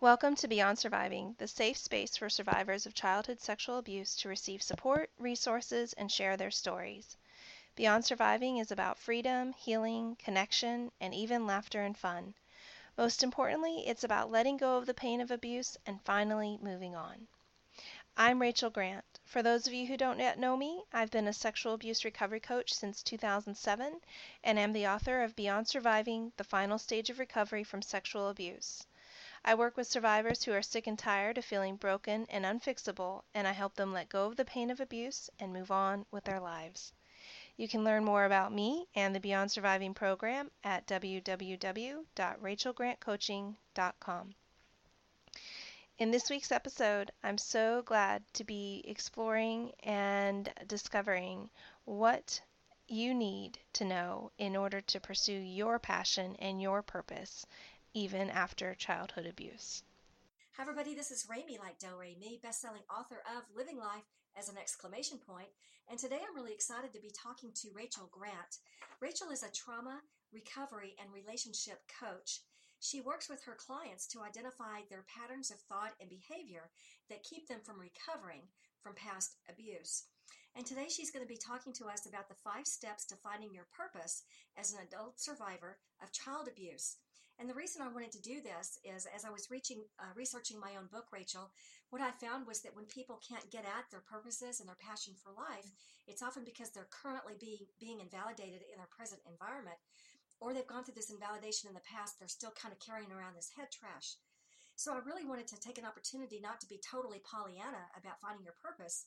Welcome to Beyond Surviving, the safe space for survivors of childhood sexual abuse to receive support, resources, and share their stories. Beyond Surviving is about freedom, healing, connection, and even laughter and fun. Most importantly, it's about letting go of the pain of abuse and finally moving on. I'm Rachel Grant. For those of you who don't yet know me, I've been a sexual abuse recovery coach since 2007 and am the author of Beyond Surviving The Final Stage of Recovery from Sexual Abuse. I work with survivors who are sick and tired of feeling broken and unfixable, and I help them let go of the pain of abuse and move on with their lives. You can learn more about me and the Beyond Surviving program at www.rachelgrantcoaching.com. In this week's episode, I'm so glad to be exploring and discovering what you need to know in order to pursue your passion and your purpose even after childhood abuse. Hi, everybody. This is Rami like Del Rey Me, best-selling author of Living Life as an exclamation point. And today I'm really excited to be talking to Rachel Grant. Rachel is a trauma, recovery, and relationship coach. She works with her clients to identify their patterns of thought and behavior that keep them from recovering from past abuse. And today she's going to be talking to us about the five steps to finding your purpose as an adult survivor of child abuse. And the reason I wanted to do this is as I was reaching, uh, researching my own book, Rachel, what I found was that when people can't get at their purposes and their passion for life, it's often because they're currently being, being invalidated in their present environment, or they've gone through this invalidation in the past. They're still kind of carrying around this head trash. So I really wanted to take an opportunity not to be totally Pollyanna about finding your purpose,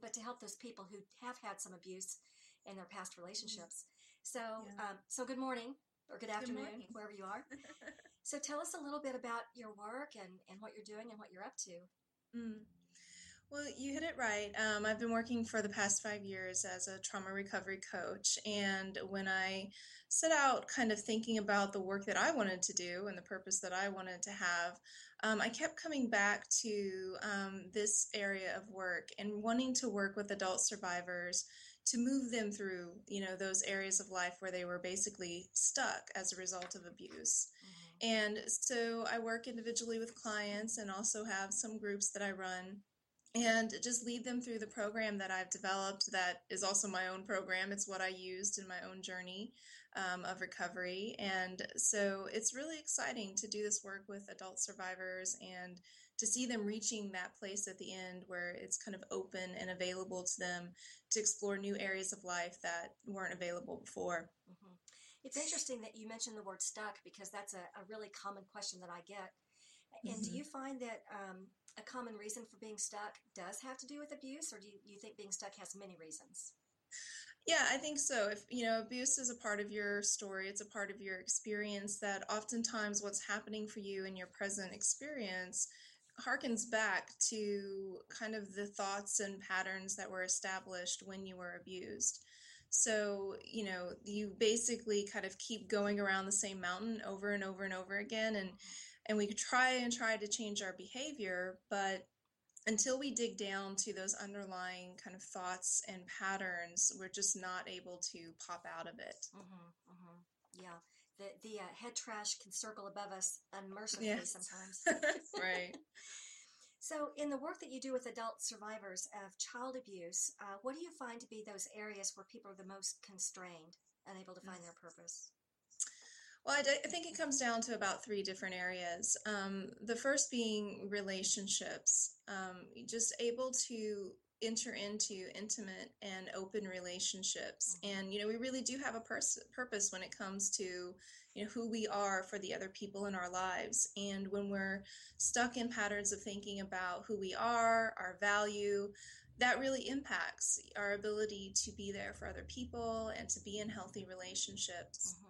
but to help those people who have had some abuse in their past relationships. So, yeah. um, so good morning or good afternoon, good wherever you are. so tell us a little bit about your work and, and what you're doing and what you're up to. Mm. Well, you hit it right. Um, I've been working for the past five years as a trauma recovery coach. And when I set out kind of thinking about the work that I wanted to do and the purpose that I wanted to have, um, I kept coming back to um, this area of work and wanting to work with adult survivors to move them through you know those areas of life where they were basically stuck as a result of abuse. Mm-hmm. and so i work individually with clients and also have some groups that i run and just lead them through the program that i've developed that is also my own program. It's what i used in my own journey um, of recovery. And so it's really exciting to do this work with adult survivors and to see them reaching that place at the end where it's kind of open and available to them to explore new areas of life that weren't available before. Mm-hmm. It's interesting that you mentioned the word stuck because that's a, a really common question that I get. And mm-hmm. do you find that um, a common reason for being stuck does have to do with abuse, or do you, you think being stuck has many reasons? Yeah, I think so. If you know, abuse is a part of your story, it's a part of your experience that oftentimes what's happening for you in your present experience harkens back to kind of the thoughts and patterns that were established when you were abused. So, you know, you basically kind of keep going around the same mountain over and over and over again and and we try and try to change our behavior, but until we dig down to those underlying kind of thoughts and patterns, we're just not able to pop out of it. Mm-hmm, mm-hmm. Yeah, the the uh, head trash can circle above us unmercifully yes. sometimes. right. So, in the work that you do with adult survivors of child abuse, uh, what do you find to be those areas where people are the most constrained, unable to find their purpose? Well, I, d- I think it comes down to about three different areas. Um, the first being relationships, um, just able to enter into intimate and open relationships mm-hmm. and you know we really do have a pers- purpose when it comes to you know who we are for the other people in our lives and when we're stuck in patterns of thinking about who we are our value that really impacts our ability to be there for other people and to be in healthy relationships mm-hmm.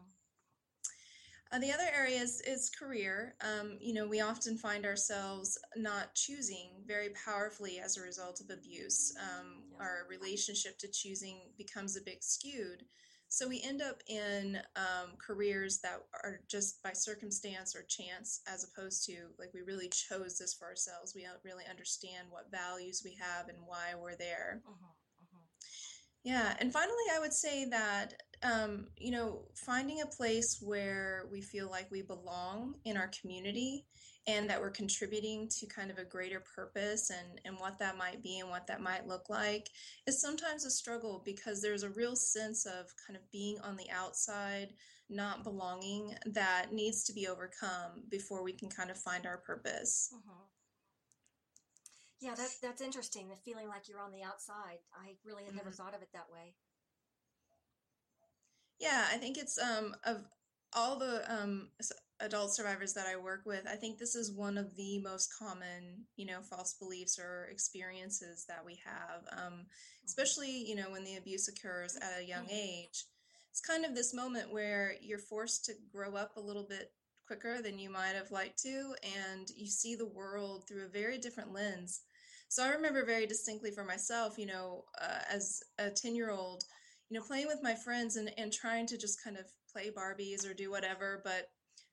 Uh, the other areas is career. Um, you know, we often find ourselves not choosing very powerfully as a result of abuse. Um, yeah. Our relationship to choosing becomes a bit skewed. So we end up in um, careers that are just by circumstance or chance, as opposed to like we really chose this for ourselves. We don't really understand what values we have and why we're there. Uh-huh. Yeah, and finally, I would say that um, you know, finding a place where we feel like we belong in our community and that we're contributing to kind of a greater purpose and, and what that might be and what that might look like is sometimes a struggle because there's a real sense of kind of being on the outside, not belonging, that needs to be overcome before we can kind of find our purpose. Mm-hmm. Yeah, that, that's interesting. The feeling like you're on the outside. I really had never mm-hmm. thought of it that way. Yeah, I think it's um of all the um adult survivors that I work with, I think this is one of the most common, you know, false beliefs or experiences that we have. Um, mm-hmm. especially, you know, when the abuse occurs at a young mm-hmm. age. It's kind of this moment where you're forced to grow up a little bit quicker than you might have liked to, and you see the world through a very different lens. So I remember very distinctly for myself, you know, uh, as a 10 year old, you know, playing with my friends and, and trying to just kind of play Barbies or do whatever. But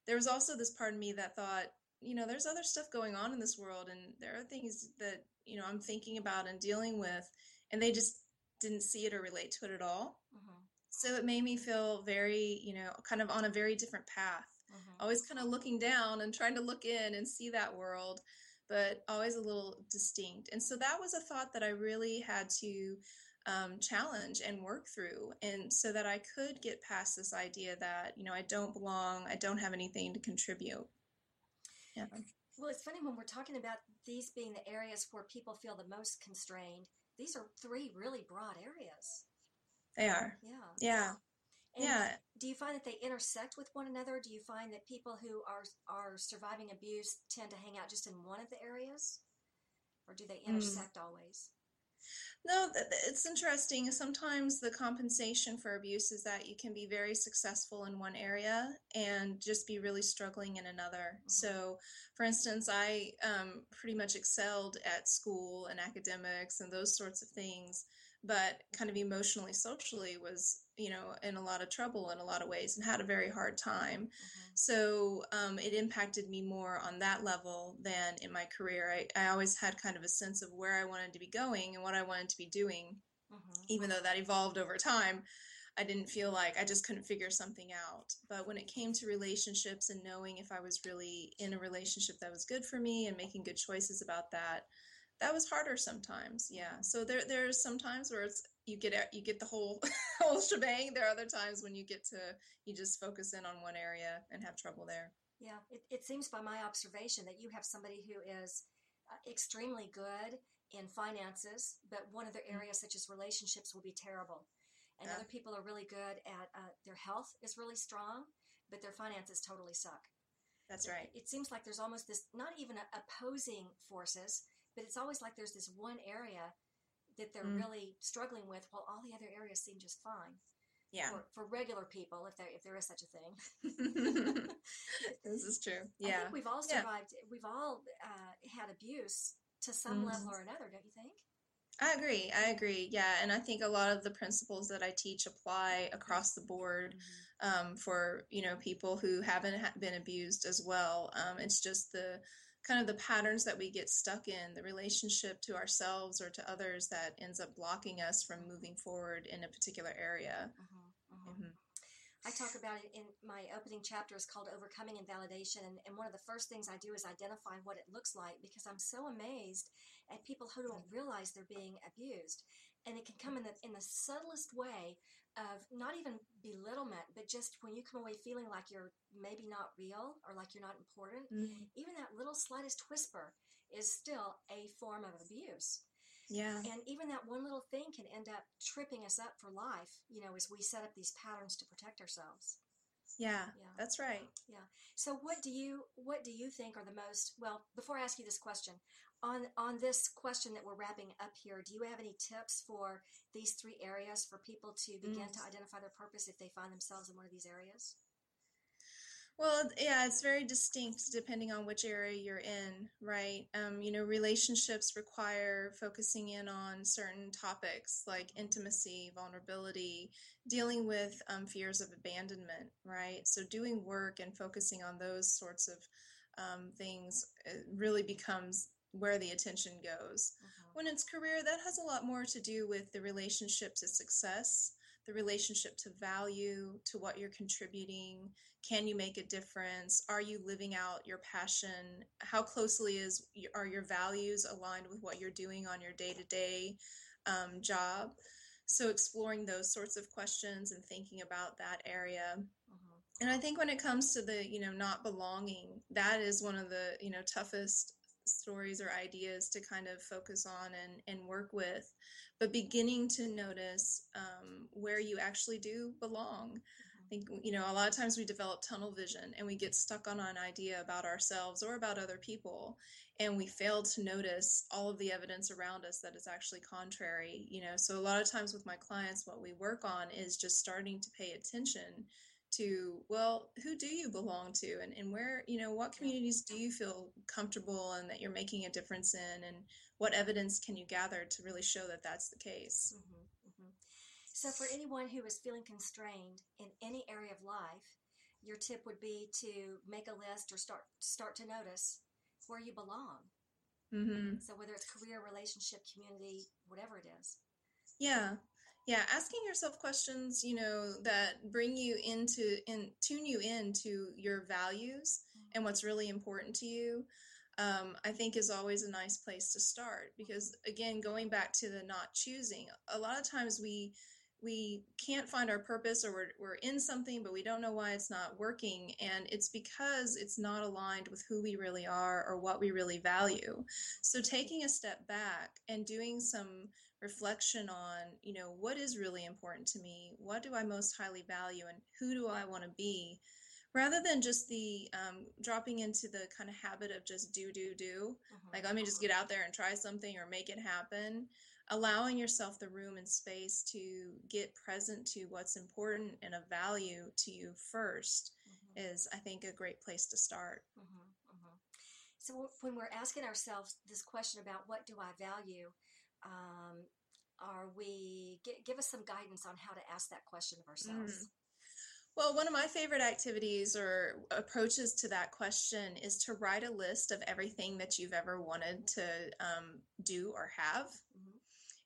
there was also this part of me that thought, you know, there's other stuff going on in this world and there are things that, you know, I'm thinking about and dealing with, and they just didn't see it or relate to it at all. Mm-hmm. So it made me feel very, you know, kind of on a very different path. Mm-hmm. Always kind of looking down and trying to look in and see that world, but always a little distinct. And so that was a thought that I really had to um, challenge and work through and so that i could get past this idea that you know i don't belong i don't have anything to contribute. Yeah. Well it's funny when we're talking about these being the areas where people feel the most constrained these are three really broad areas. They are. Yeah. Yeah and yeah. Do you find that they intersect with one another? Do you find that people who are are surviving abuse tend to hang out just in one of the areas, or do they hmm. intersect mm. always? No, it's interesting. Sometimes the compensation for abuse is that you can be very successful in one area and just be really struggling in another. Mm-hmm. So, for instance, I um, pretty much excelled at school and academics and those sorts of things but kind of emotionally socially was you know in a lot of trouble in a lot of ways and had a very hard time mm-hmm. so um, it impacted me more on that level than in my career I, I always had kind of a sense of where i wanted to be going and what i wanted to be doing mm-hmm. even though that evolved over time i didn't feel like i just couldn't figure something out but when it came to relationships and knowing if i was really in a relationship that was good for me and making good choices about that that was harder sometimes yeah so there there's some times where it's you get you get the whole whole shebang there are other times when you get to you just focus in on one area and have trouble there yeah it, it seems by my observation that you have somebody who is uh, extremely good in finances, but one other area, such as relationships, will be terrible. And Yeah. other people are really good at uh, their health is really strong, but their finances totally suck. That's right. It seems like there's almost this not even opposing forces, but it's always like there's this one area that they're Mm. really struggling with, while all the other areas seem just fine Yeah. for, for regular people, if there if there is such a thing. this is true. I Yeah. think we've all Yeah. survived. We've all uh, had abuse to some Mhm. level or another, don't you think? I agree. I agree. Yeah. And I think a lot of the principles that I teach apply across the board um, for, you know, people who haven't been abused as well. Um, it's just the kind of the patterns that we get stuck in, the relationship to ourselves or to others that ends up blocking us from moving forward in a particular area. Mhm, mhm. Mhm. I talk about it in my opening chapter is called Overcoming Invalidation. And, and one of the first things I do is identify what it looks like because I'm so amazed at people who don't realize they're being abused. And it can come in the, in the subtlest way of not even belittlement, but just when you come away feeling like you're maybe not real or like you're not important, Mm, even that little slightest whisper is still a form of abuse. Yeah. And even that one little thing can end up tripping us up for life, you know, as we set up these patterns to protect ourselves. Yeah. Yeah. That's right. Yeah. So what do you what do you think are the most well, before I ask you this question, on on this question that we're wrapping up here, do you have any tips for these three areas for people to begin to identify their purpose if they find themselves in one of these areas? Well, yeah, it's very distinct depending on which area you're in, right? Um, you know, relationships require focusing in on certain topics like intimacy, vulnerability, dealing with um, fears of abandonment, right? So, doing work and focusing on those sorts of um, things uh, really becomes where the attention goes. When it's career, that has a lot more to do with the relationship to success, the relationship to value, to what you're contributing. Can you make a difference? Are you living out your passion? How closely is are your values aligned with what you're doing on your day-to-day um, job? So exploring those sorts of questions and thinking about that area. Mhm. And I think when it comes to the, you know, not belonging, that is one of the, you know, toughest stories or ideas to kind of focus on and, and work with. But beginning to notice um, where you actually do belong. I think, you know, a lot of times we develop tunnel vision and we get stuck on an idea about ourselves or about other people. And we fail to notice all of the evidence around us that is actually contrary, you know. So a lot of times with my clients, what we work on is just starting to pay attention to well who do you belong to and, and where you know what communities do you feel comfortable and that you're making a difference in and what evidence can you gather to really show that that's the case Mhm, mhm. So, for anyone who is feeling constrained in any area of life, your tip would be to make a list or start start to notice where you belong. mm-hmm. So, whether it's career, relationship, community, whatever it is. yeah yeah asking yourself questions you know that bring you into and tune you into your values and what's really important to you um, i think is always a nice place to start because again going back to the not choosing a lot of times we we can't find our purpose or we're, we're in something but we don't know why it's not working and it's because it's not aligned with who we really are or what we really value. So taking a step back and doing some reflection on you know what is really important to me what do i most highly value and who do i want to be rather than just the um, dropping into the kind of habit of just do do do Mhm. like let me just get out there and try something or make it happen allowing yourself the room and space to get present to what's important and of value to you first Mhm. is i think a great place to start mhm. So when we're asking ourselves this question about what do I value, um, are we gi- give us some guidance on how to ask that question of ourselves? Well, one of my favorite activities or approaches to that question is to write a list of everything that you've ever wanted to um, do or have. Mhm.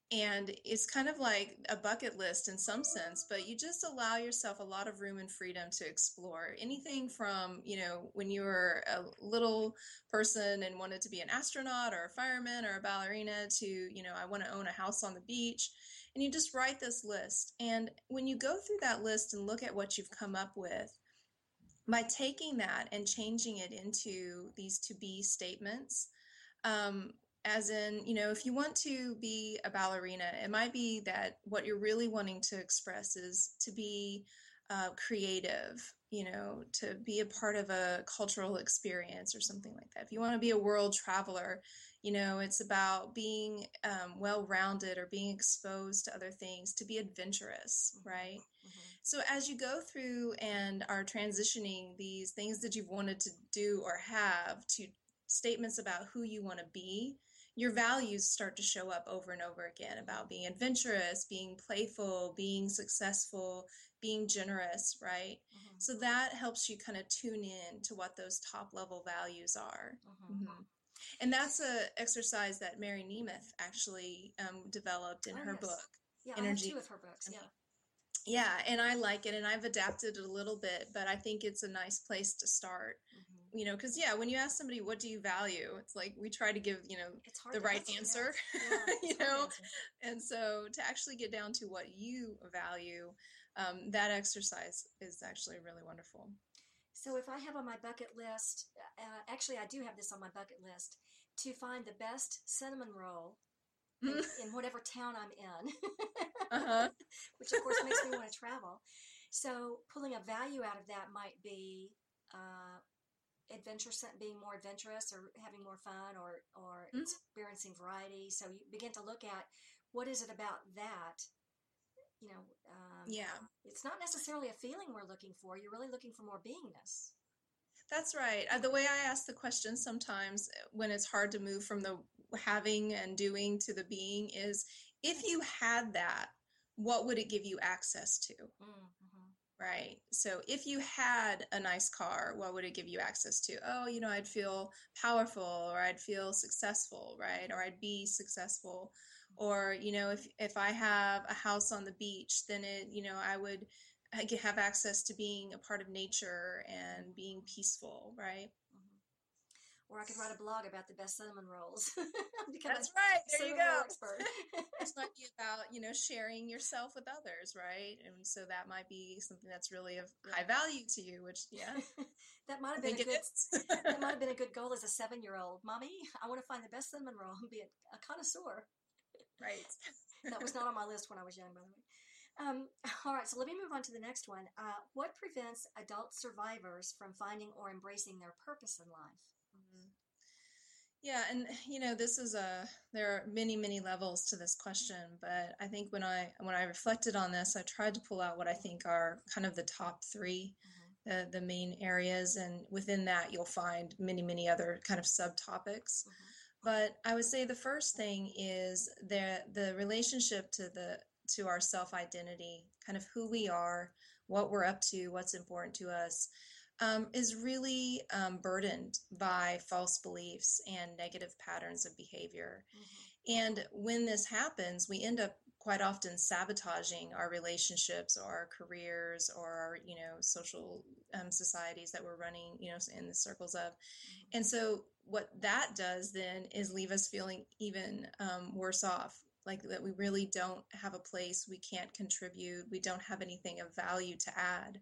And it's kind of like a bucket list in some sense, but you just allow yourself a lot of room and freedom to explore anything from, you know, when you were a little person and wanted to be an astronaut or a fireman or a ballerina to, you know, I want to own a house on the beach and you just write this list. And when you go through that list and look at what you've come up with, by taking that and changing it into these to be statements, Um, as in, you know, if you want to be a ballerina, it might be that what you're really wanting to express is to be uh, creative, you know, to be a part of a cultural experience or something like that. If you want to be a world traveler, you know, it's about being um, well rounded or being exposed to other things, to be adventurous, mm-hmm. right? Mm-hmm. So as you go through and are transitioning these things that you've wanted to do or have to statements about who you want to be, your values start to show up over and over again about being adventurous, being playful, being successful, being generous, right? Mm-hmm. So that helps you kind of tune in to what those top level values are. Mm-hmm. Mm-hmm. And that's a exercise that Mary Nemeth actually um, developed in oh, her yes. book. Yeah, Energy. I have two of her books. Yeah. Yeah, and I like it, and I've adapted it a little bit, but I think it's a nice place to start. You know, because yeah, when you ask somebody what do you value, it's like we try to give you know the right answer, yeah, you know, answer. and so to actually get down to what you value, um, that exercise is actually really wonderful. So if I have on my bucket list, uh, actually I do have this on my bucket list to find the best cinnamon roll in, in whatever town I'm in, uh-huh. which of course makes me want to travel. So pulling a value out of that might be uh, adventure, being more adventurous, or having more fun, or or mm-hmm. experiencing variety. So you begin to look at what is it about that. You know, um, yeah, it's not necessarily a feeling we're looking for. You're really looking for more beingness. That's right. Uh, the way I ask the question sometimes uh, when it's hard to move from the having and doing to the being is if you had that, what would it give you access to? Mm-hmm. Right. So if you had a nice car, what would it give you access to? Oh, you know, I'd feel powerful or I'd feel successful, right? Or I'd be successful. Or, you know, if if I have a house on the beach, then it, you know, I would have access to being a part of nature and being peaceful, right? Or I could write a blog about the best cinnamon rolls. That's right. There you go. It's be about you know sharing yourself with others, right? And so that might be something that's really of high value to you. Which yeah, that might have been a good. that might have been a good goal as a seven-year-old. Mommy, I want to find the best cinnamon roll and be a, a connoisseur. Right. that was not on my list when I was young, by the way. Um, all right, so let me move on to the next one. Uh, what prevents adult survivors from finding or embracing their purpose in life? Yeah, and you know, this is a there are many many levels to this question, but I think when I when I reflected on this, I tried to pull out what I think are kind of the top 3 mm-hmm. the the main areas, and within that you'll find many many other kind of subtopics. Mm-hmm. But I would say the first thing is the the relationship to the to our self identity, kind of who we are, what we're up to, what's important to us um, is really um, burdened by false beliefs and negative patterns of behavior. Mm-hmm. And when this happens, we end up quite often sabotaging our relationships or our careers or our, you know, social um, societies that we're running, you know, in the circles of. Mm-hmm. And so what that does then is leave us feeling even um, worse off like that we really don't have a place we can't contribute we don't have anything of value to add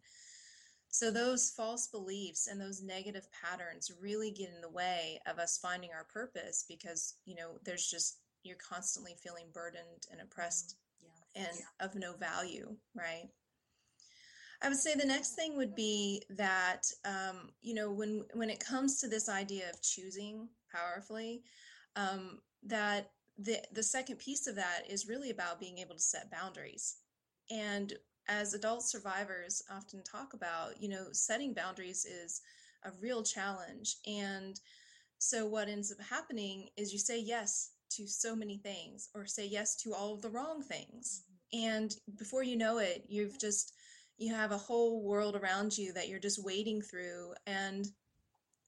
so those false beliefs and those negative patterns really get in the way of us finding our purpose because, you know, there's just you're constantly feeling burdened and oppressed mm-hmm. yeah. and yeah. of no value, right? I would say the next thing would be that um, you know when when it comes to this idea of choosing powerfully, um, that the the second piece of that is really about being able to set boundaries. And as adult survivors often talk about, you know, setting boundaries is a real challenge. And so what ends up happening is you say yes to so many things or say yes to all of the wrong things. Mm-hmm. And before you know it, you've just you have a whole world around you that you're just wading through and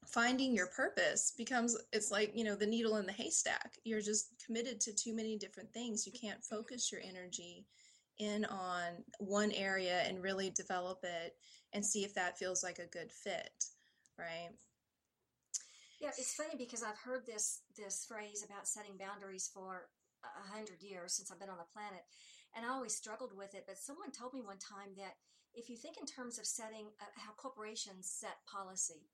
finding your purpose becomes it's like you know the needle in the haystack you're just committed to too many different things you can't focus your energy in on one area and really develop it and see if that feels like a good fit right yeah it's funny because i've heard this this phrase about setting boundaries for a hundred years since i've been on the planet and i always struggled with it but someone told me one time that if you think in terms of setting uh, how corporations set policy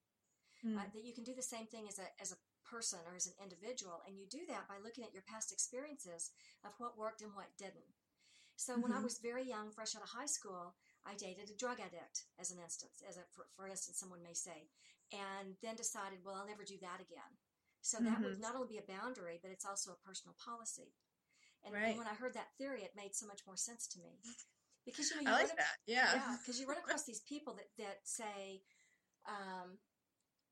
mm. uh, that you can do the same thing as a as a person or as an individual. And you do that by looking at your past experiences of what worked and what didn't. So when I Mhm. was very young, fresh out of high school, I dated a drug addict, as an instance, as a, for, for instance, someone may say, and then decided, well, I'll never do that again. So that would Mhm. not only be a boundary, but it's also a personal policy. And, Right. and when I heard that theory, it made so much more sense to me. Because you know, you I like run- that. Yeah. yeah, you run across these people that that say um,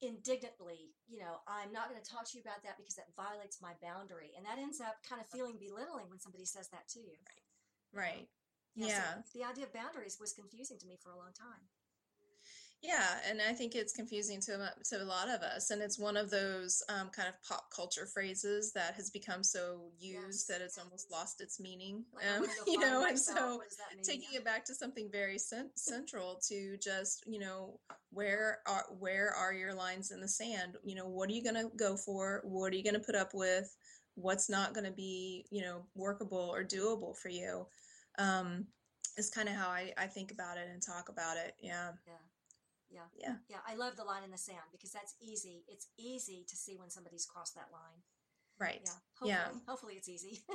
indignantly, you know, I'm not going to talk to you about that because that violates my boundary, and that ends up kind of feeling belittling when somebody says that to you. Right. Yeah, so Yeah. the idea of boundaries was confusing to me for a long time. Yeah, and I think it's confusing to a- to a lot of us, and it's one of those um, kind of pop culture phrases that has become so used Yes. that it's almost lost its meaning. Like, Um, you know, and so What does that mean? taking Yeah. it back to something very cen- central to just you know where are where are your lines in the sand? You know, what are you going to go for? What are you going to put up with? What's not going to be you know workable or doable for you? Um, is kind of how I, I think about it and talk about it. Yeah. Yeah. Yeah. Yeah. Yeah. I love the line in the sand because that's easy. It's easy to see when somebody's crossed that line. Right. Yeah. Hopefully, Yeah. hopefully it's easy.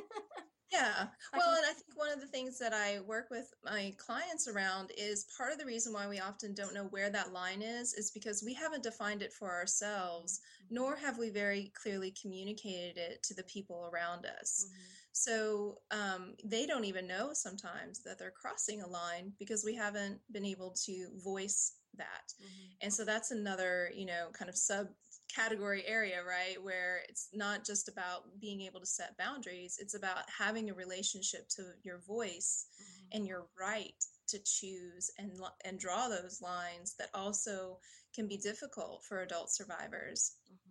Yeah. Well, and I think one of the things that I work with my clients around is part of the reason why we often don't know where that line is, is because we haven't defined it for ourselves, nor have we very clearly communicated it to the people around us. Mhm. So um, they don't even know sometimes that they're crossing a line because we haven't been able to voice that. Mhm. And so that's another, you know, kind of subcategory area, right? Where it's not just about being able to set boundaries, it's about having a relationship to your voice Mhm. and your right to choose and and draw those lines that also can be difficult for adult survivors. Mhm.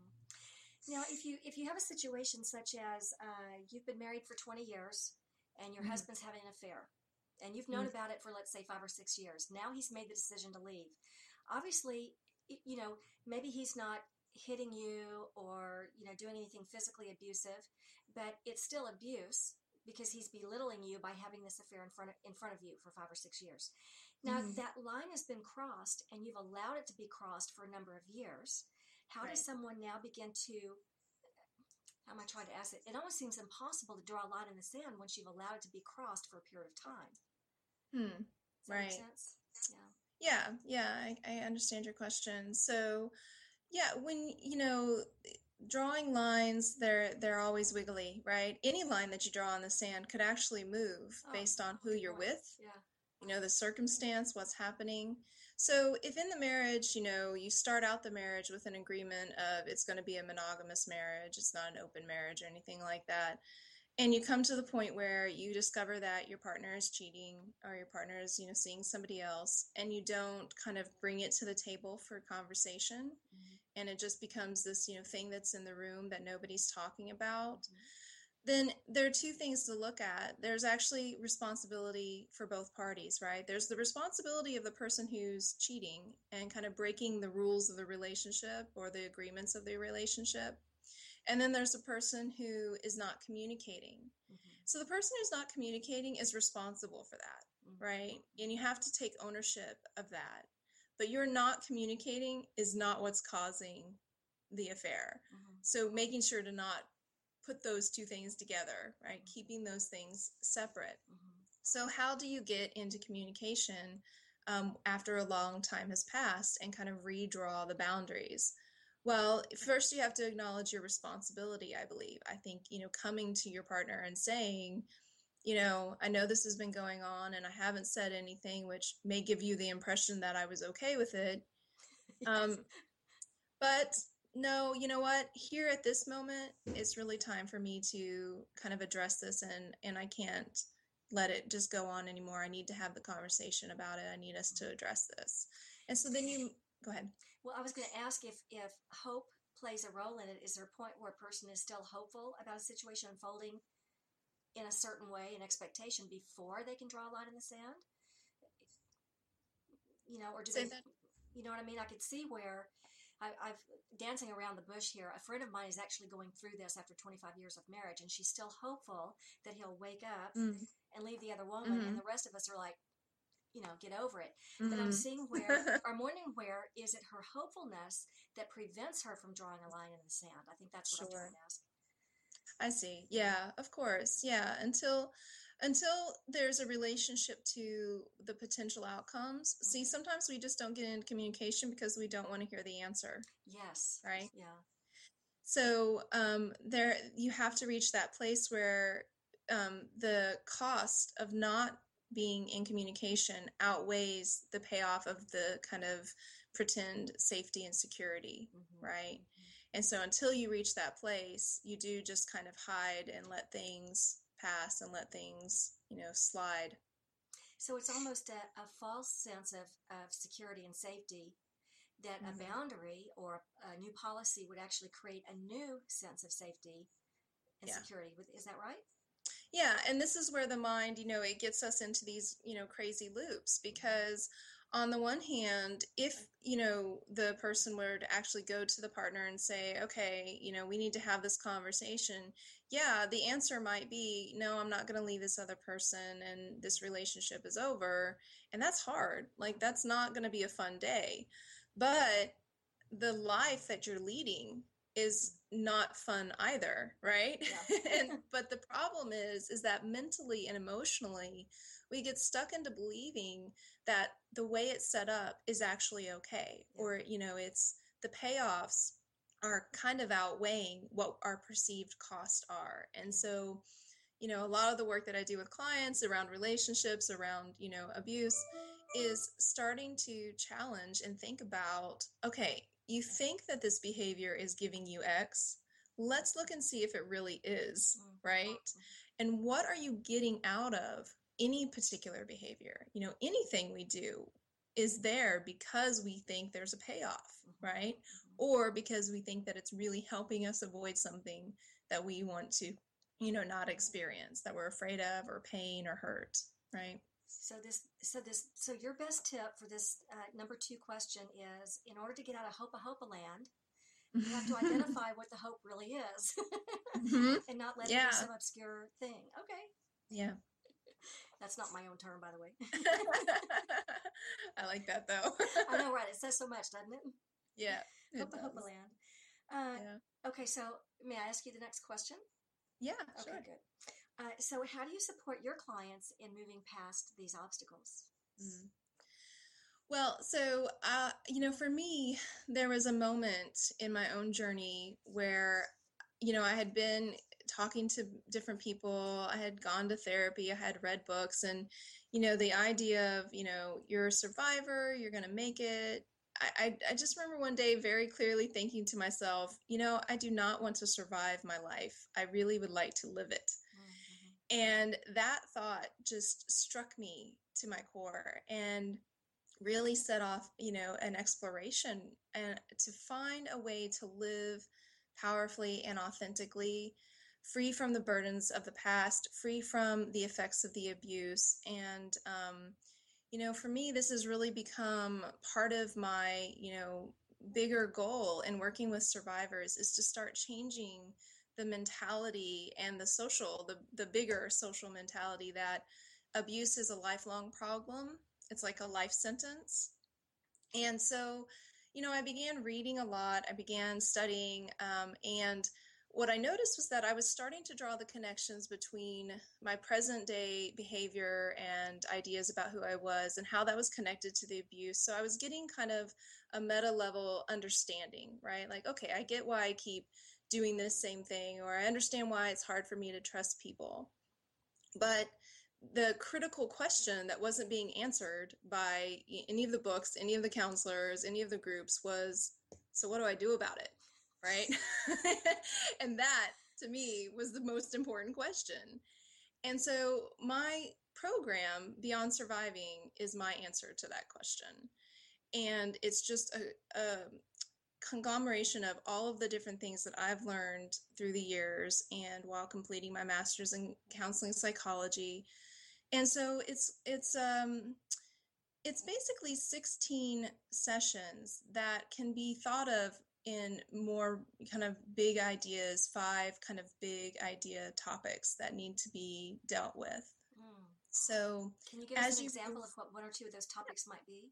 Now, if you if you have a situation such as uh, you've been married for 20 years and your Mhm. husband's having an affair, and you've known Mhm. about it for let's say five or six years, now he's made the decision to leave. Obviously, you know maybe he's not hitting you or you know doing anything physically abusive, but it's still abuse because he's belittling you by having this affair in front of, in front of you for five or six years. Now Mhm. that line has been crossed, and you've allowed it to be crossed for a number of years. How Right. does someone now begin to? How am I trying to ask it? It almost seems impossible to draw a line in the sand once you've allowed it to be crossed for a period of time. Hmm. Does that Right. make sense? Yeah. Yeah, yeah, I, I understand your question. So, yeah, when you know, drawing lines, they're they're always wiggly, right? Any line that you draw on the sand could actually move Oh, based on who you're with, Yeah. you know, the circumstance, what's happening. So, if in the marriage, you know, you start out the marriage with an agreement of it's going to be a monogamous marriage, it's not an open marriage or anything like that. And you come to the point where you discover that your partner is cheating or your partner is, you know, seeing somebody else, and you don't kind of bring it to the table for conversation. Mhm. And it just becomes this, you know, thing that's in the room that nobody's talking about. Mhm. Then there are two things to look at. There's actually responsibility for both parties, right? There's the responsibility of the person who's cheating and kind of breaking the rules of the relationship or the agreements of the relationship. And then there's the person who is not communicating. Mhm. So the person who's not communicating is responsible for that, Mhm. right? And you have to take ownership of that. But you're not communicating is not what's causing the affair. Mhm. So making sure to not put those two things together, right? Keeping those things separate. Mhm. So, how do you get into communication um, after a long time has passed and kind of redraw the boundaries? Well, first you have to acknowledge your responsibility, I believe. I think, you know, coming to your partner and saying, you know, I know this has been going on and I haven't said anything, which may give you the impression that I was okay with it. Um, but no, you know what? Here at this moment, it's really time for me to kind of address this and and I can't let it just go on anymore. I need to have the conversation about it. I need us to address this. And so then you go ahead. Well, I was going to ask if if hope plays a role in it. Is there a point where a person is still hopeful about a situation unfolding in a certain way, an expectation before they can draw a line in the sand? You know, or do Say they? that. You know what I mean? I could see where I, I've dancing around the bush here. A friend of mine is actually going through this after 25 years of marriage, and she's still hopeful that he'll wake up Mm. and leave the other woman. Mhm. And the rest of us are like, you know, get over it. Mm-hmm. But I'm seeing where, our morning where is it her hopefulness that prevents her from drawing a line in the sand? I think that's what sure. I'm trying to ask. I see. Yeah, of course. Yeah, until until there's a relationship to the potential outcomes. See, sometimes we just don't get into communication because we don't want to hear the answer. Yes. Right? Yeah. So um, there, you have to reach that place where um, the cost of not being in communication outweighs the payoff of the kind of pretend safety and security, mm-hmm. right? Mm-hmm. And so until you reach that place, you do just kind of hide and let things pass and let things, you know, slide. So it's almost a, a false sense of, of security and safety that mm-hmm. a boundary or a new policy would actually create a new sense of safety and yeah. security. Is that right? Yeah, and this is where the mind, you know, it gets us into these, you know, crazy loops because on the one hand, if, you know, the person were to actually go to the partner and say, okay, you know, we need to have this conversation, yeah, the answer might be, no, I'm not going to leave this other person and this relationship is over. And that's hard. Like, that's not going to be a fun day. But the life that you're leading is not fun either right yeah. and but the problem is is that mentally and emotionally we get stuck into believing that the way it's set up is actually okay yeah. or you know it's the payoffs are kind of outweighing what our perceived costs are and so you know a lot of the work that i do with clients around relationships around you know abuse is starting to challenge and think about okay you think that this behavior is giving you X. Let's look and see if it really is, mm-hmm. right? Mm-hmm. And what are you getting out of any particular behavior? You know, anything we do is there because we think there's a payoff, mm-hmm. right? Or because we think that it's really helping us avoid something that we want to, you know, not experience, that we're afraid of, or pain or hurt, right? So this, so this, so your best tip for this uh, number two question is: in order to get out of Hopa Hopa land, you have to identify what the hope really is, mm-hmm. and not let yeah. it be some obscure thing. Okay. Yeah. That's not my own term, by the way. I like that though. I know, right? It says so much, doesn't it? Yeah. Hopa Hopa land. Uh, yeah. Okay, so may I ask you the next question? Yeah. Okay, sure. good. Uh, so, how do you support your clients in moving past these obstacles? Mm. Well, so, uh, you know, for me, there was a moment in my own journey where, you know, I had been talking to different people, I had gone to therapy, I had read books, and, you know, the idea of, you know, you're a survivor, you're going to make it. I, I just remember one day very clearly thinking to myself, you know, I do not want to survive my life. I really would like to live it. Mm-hmm. And that thought just struck me to my core and really set off, you know, an exploration and to find a way to live powerfully and authentically, free from the burdens of the past, free from the effects of the abuse. And, um, you know, for me, this has really become part of my, you know, bigger goal in working with survivors is to start changing the mentality and the social, the, the bigger social mentality that abuse is a lifelong problem. It's like a life sentence. And so, you know, I began reading a lot, I began studying, um, and what I noticed was that I was starting to draw the connections between my present day behavior and ideas about who I was and how that was connected to the abuse. So I was getting kind of a meta level understanding, right? Like, okay, I get why I keep doing this same thing, or I understand why it's hard for me to trust people. But the critical question that wasn't being answered by any of the books, any of the counselors, any of the groups was so what do I do about it? Right? and that to me was the most important question. And so my program, Beyond Surviving, is my answer to that question. And it's just a, a, conglomeration of all of the different things that I've learned through the years and while completing my master's in counseling psychology. And so it's it's um it's basically 16 sessions that can be thought of in more kind of big ideas, five kind of big idea topics that need to be dealt with. Mm. So, can you give us an you example of what one or two of those topics might be?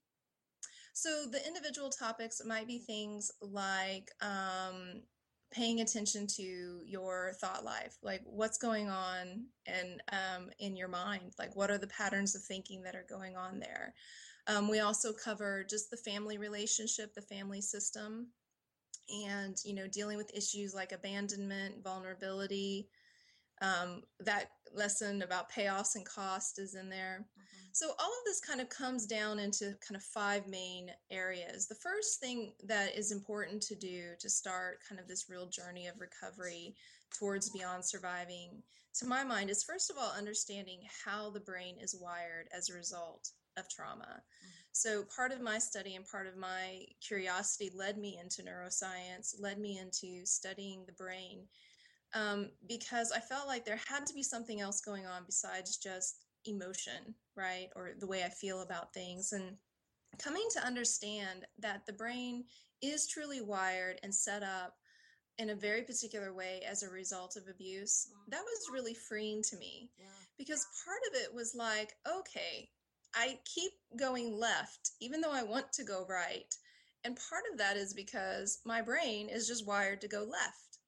So the individual topics might be things like um, paying attention to your thought life, like what's going on and um, in your mind, like what are the patterns of thinking that are going on there. Um, we also cover just the family relationship, the family system, and you know dealing with issues like abandonment, vulnerability. Um, that lesson about payoffs and cost is in there. Mhm. So all of this kind of comes down into kind of five main areas. The first thing that is important to do to start kind of this real journey of recovery towards beyond surviving, to my mind, is first of all understanding how the brain is wired as a result of trauma. So part of my study and part of my curiosity led me into neuroscience, led me into studying the brain um, because I felt like there had to be something else going on besides just emotion, right? Or the way I feel about things. And coming to understand that the brain is truly wired and set up in a very particular way as a result of abuse, that was really freeing to me Yeah. because part of it was like, okay, I keep going left, even though I want to go right. And part of that is because my brain is just wired to go left.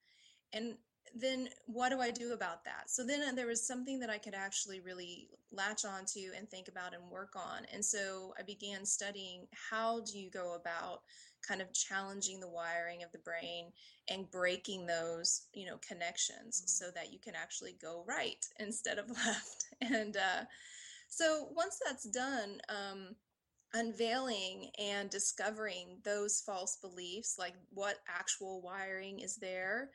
And then what do I do about that? So then uh, there was something that I could actually really latch onto and think about and work on. And so I began studying how do you go about kind of challenging the wiring of the brain and breaking those, you know, connections Mhm. so that you can actually go right instead of left. And uh, so once that's done, um, unveiling and discovering those false beliefs, like what actual wiring is there.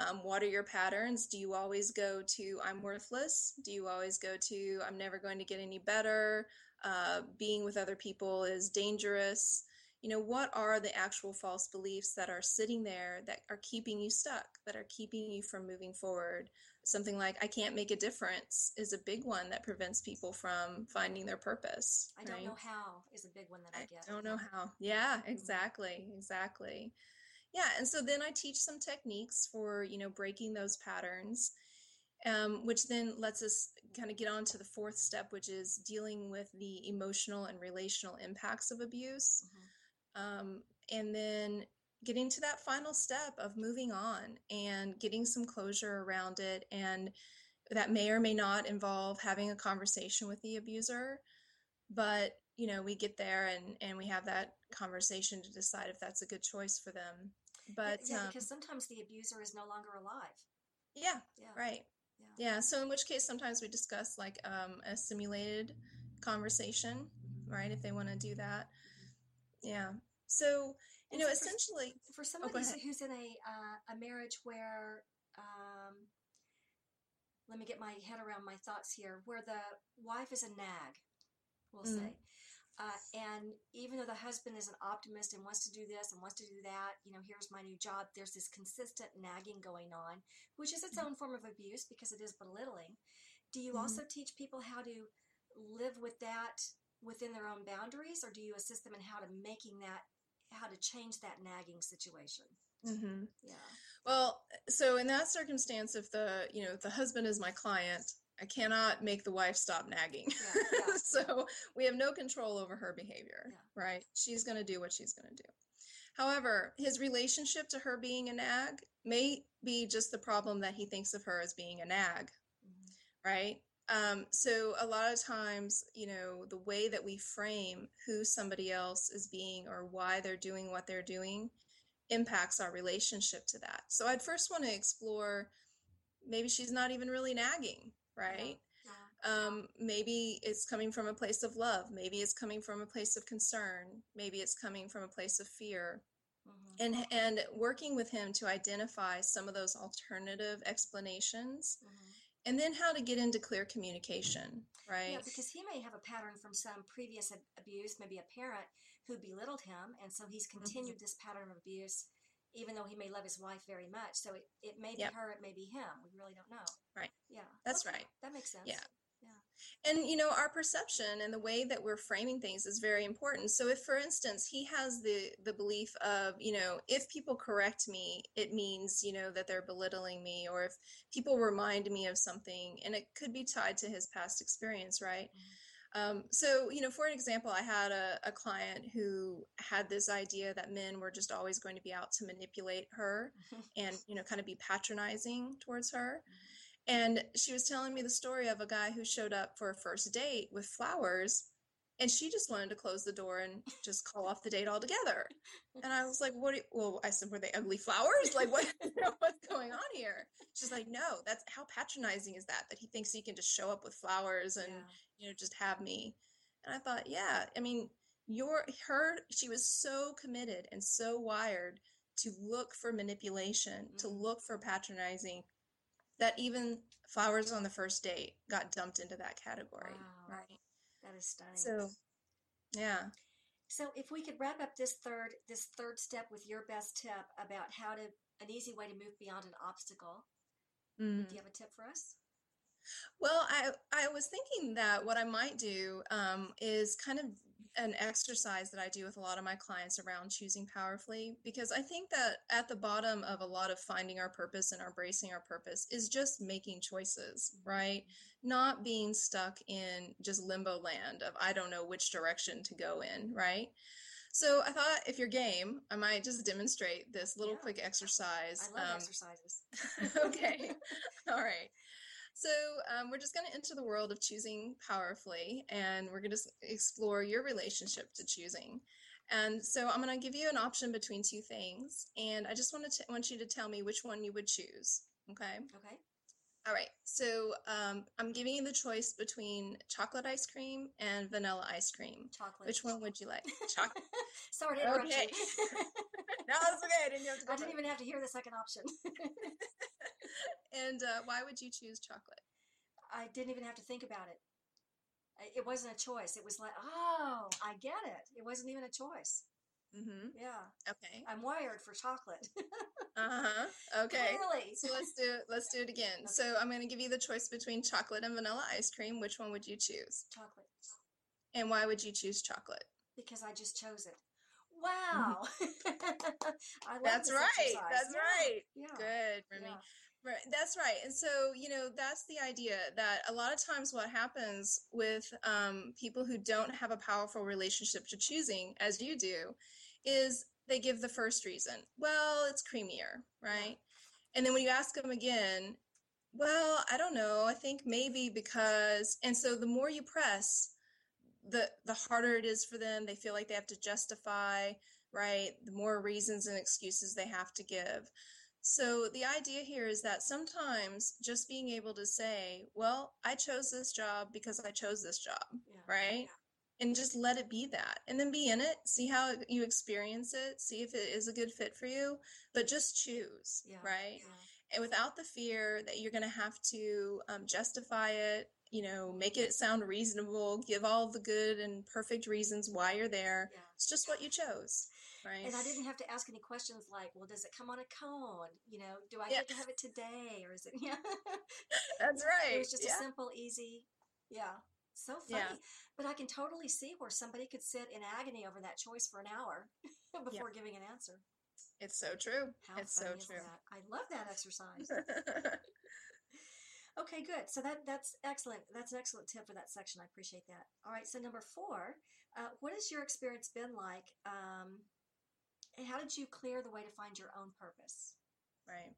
Um, what are your patterns? Do you always go to I'm worthless? Do you always go to I'm never going to get any better? Uh, being with other people is dangerous. You know, what are the actual false beliefs that are sitting there that are keeping you stuck, that are keeping you from moving forward? Something like I can't make a difference is a big one that prevents people from finding their purpose. I don't right? know how is a big one that I, get. I don't know how. Yeah, exactly, exactly. Yeah, and so then I teach some techniques for you know breaking those patterns, um, which then lets us kind of get on to the fourth step, which is dealing with the emotional and relational impacts of abuse, Mhm. um, and then getting to that final step of moving on and getting some closure around it, and that may or may not involve having a conversation with the abuser but you know we get there and and we have that conversation to decide if that's a good choice for them but yeah, um, because sometimes the abuser is no longer alive. yeah Yeah. right Yeah. yeah so in which case sometimes we discuss like um, a simulated conversation right if they want to do that yeah so you know so for- essentially For go somebody ahead. who's in a uh, a marriage where, um, let me get my head around my thoughts here, where the wife is a nag, we'll Mm. say, uh, and even though the husband is an optimist and wants to do this and wants to do that, you know, here's my new job. There's this consistent nagging going on, which is its own form of abuse because it is belittling. Do you Mhm. also teach people how to live with that within their own boundaries, or do you assist them in how to making that, how to change that nagging situation? Mm-hmm. Yeah. well so in that circumstance if the you know the husband is my client i cannot make the wife stop nagging Yeah, yeah. so we have no control over her behavior Yeah. right she's going to do what she's going to do however his relationship to her being a nag may be just the problem that he thinks of her as being a nag Mhm. right um, so a lot of times you know the way that we frame who somebody else is being or why they're doing what they're doing impacts our relationship to that so i'd first want to explore maybe she's not even really nagging right Yeah. um, maybe it's coming from a place of love maybe it's coming from a place of concern maybe it's coming from a place of fear Mhm. and and working with him to identify some of those alternative explanations Mhm. And then how to get into clear communication right Yeah, because he may have a pattern from some previous abuse, maybe a parent who belittled him, and so he's Mm-hmm. continued this pattern of abuse, even though he may love his wife very much. So it, it may be Yep. her, it may be him. We really don't know. Right. Yeah. That's Okay, right. That makes sense. Yeah. And you know, our perception and the way that we're framing things is very important. So if for instance, he has the the belief of, you know, if people correct me, it means, you know, that they're belittling me or if people remind me of something and it could be tied to his past experience, right? Mm-hmm. Um, so, you know, for an example, I had a, a, client who had this idea that men were just always going to be out to manipulate her and, you know, kind of be patronizing towards her. Mm-hmm. And she was telling me the story of a guy who showed up for a first date with flowers and she just wanted to close the door and just call off the date altogether. And I was like, "What?" You, well, I said, "Were they ugly flowers? Like, what? You know, what's going on here?" She's like, "No, that's how patronizing is that? That he thinks he can just show up with flowers and yeah. you know just have me." And I thought, yeah, I mean, your her she was so committed and so wired to look for manipulation, mm-hmm. to look for patronizing, that even flowers on the first date got dumped into that category. Wow. Right. That is stunning. So, yeah. So if we could wrap up this third this third step with your best tip about how to an easy way to move beyond an obstacle. Mm. Do you have a tip for us? Well, I I was thinking that what I might do um, is kind of an exercise that I do with a lot of my clients around choosing powerfully because I think that at the bottom of a lot of finding our purpose and embracing our purpose is just making choices, right? Not being stuck in just limbo land of I don't know which direction to go in, right? So I thought if you're game, I might just demonstrate this little yeah. quick exercise. I love um, exercises. okay. All right. So um, we're just going to enter the world of choosing powerfully, and we're going to explore your relationship to choosing. And so I'm going to give you an option between two things, and I just want to want you to tell me which one you would choose. Okay. Okay. All right. So um, I'm giving you the choice between chocolate ice cream and vanilla ice cream. Chocolate. Which one would you like? Chocolate. Sorry to interrupt okay. no, it's okay. I didn't have to. I didn't even have to hear the second option. and uh, why would you choose chocolate? I didn't even have to think about it. It wasn't a choice. It was like, oh, I get it. It wasn't even a choice. Mm-hmm. Yeah. Okay. I'm wired for chocolate. uh huh. Okay. Clearly. So let's do it. Let's do it again. Okay. So I'm going to give you the choice between chocolate and vanilla ice cream. Which one would you choose? Chocolate. And why would you choose chocolate? Because I just chose it. Wow. that's right. Exercise. That's yeah. right. Yeah. Good, Remy. Yeah. Right. That's right. And so, you know, that's the idea that a lot of times what happens with um, people who don't have a powerful relationship to choosing, as you do, is they give the first reason. Well, it's creamier, right? And then when you ask them again, well, I don't know. I think maybe because, and so the more you press, the the harder it is for them they feel like they have to justify right the more reasons and excuses they have to give so the idea here is that sometimes just being able to say well i chose this job because i chose this job yeah. right yeah. And just let it be that and then be in it see how you experience it see if it is a good fit for you but just choose yeah. right and without the fear that you're going to have to um, justify it you know, make it sound reasonable, give all the good and perfect reasons why you're there. Yeah. It's just what you chose. Right. And I didn't have to ask any questions like, well, does it come on a cone? You know, do I get to have it today? Or is it, yeah. That's right. It was just yeah. a simple, easy, yeah. So funny. Yeah. But I can totally see where somebody could sit in agony over that choice for an hour before giving an answer. It's so true. How it's so true. That? I love that exercise. Okay, good. So that that's excellent. That's an excellent tip for that section. I appreciate that. All right. So number four, uh, what has your experience been like? Um, and how did you clear the way to find your own purpose? Right.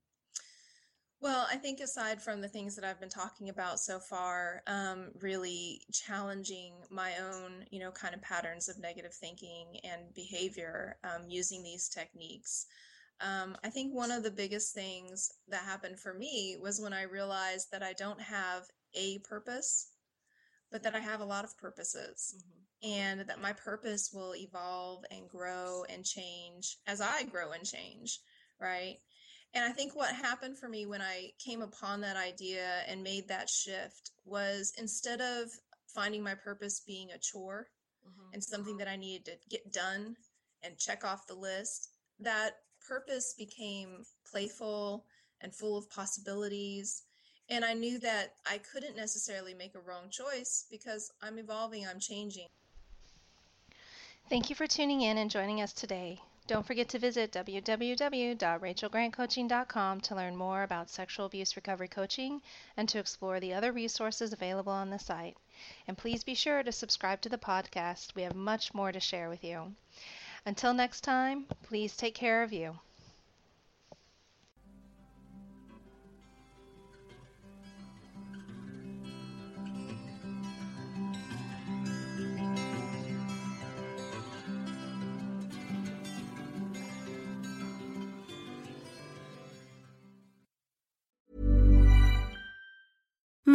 Well, I think aside from the things that I've been talking about so far, um, really challenging my own, you know, kind of patterns of negative thinking and behavior um, using these techniques. Um, I think one of the biggest things that happened for me was when I realized that I don't have a purpose, but that I have a lot of purposes, mm-hmm. and that my purpose will evolve and grow and change as I grow and change, right? And I think what happened for me when I came upon that idea and made that shift was instead of finding my purpose being a chore mm-hmm. and something that I needed to get done and check off the list, that purpose became playful and full of possibilities And I knew that I couldn't necessarily make a wrong choice because I'm evolving, I'm changing. Thank you for tuning in and joining us today. Don't forget to visit www.rachelgrantcoaching.com to learn more about sexual abuse recovery coaching and to explore the other resources available on the site. And please be sure to subscribe to the podcast. We have much more to share with you. Until next time, please take care of you.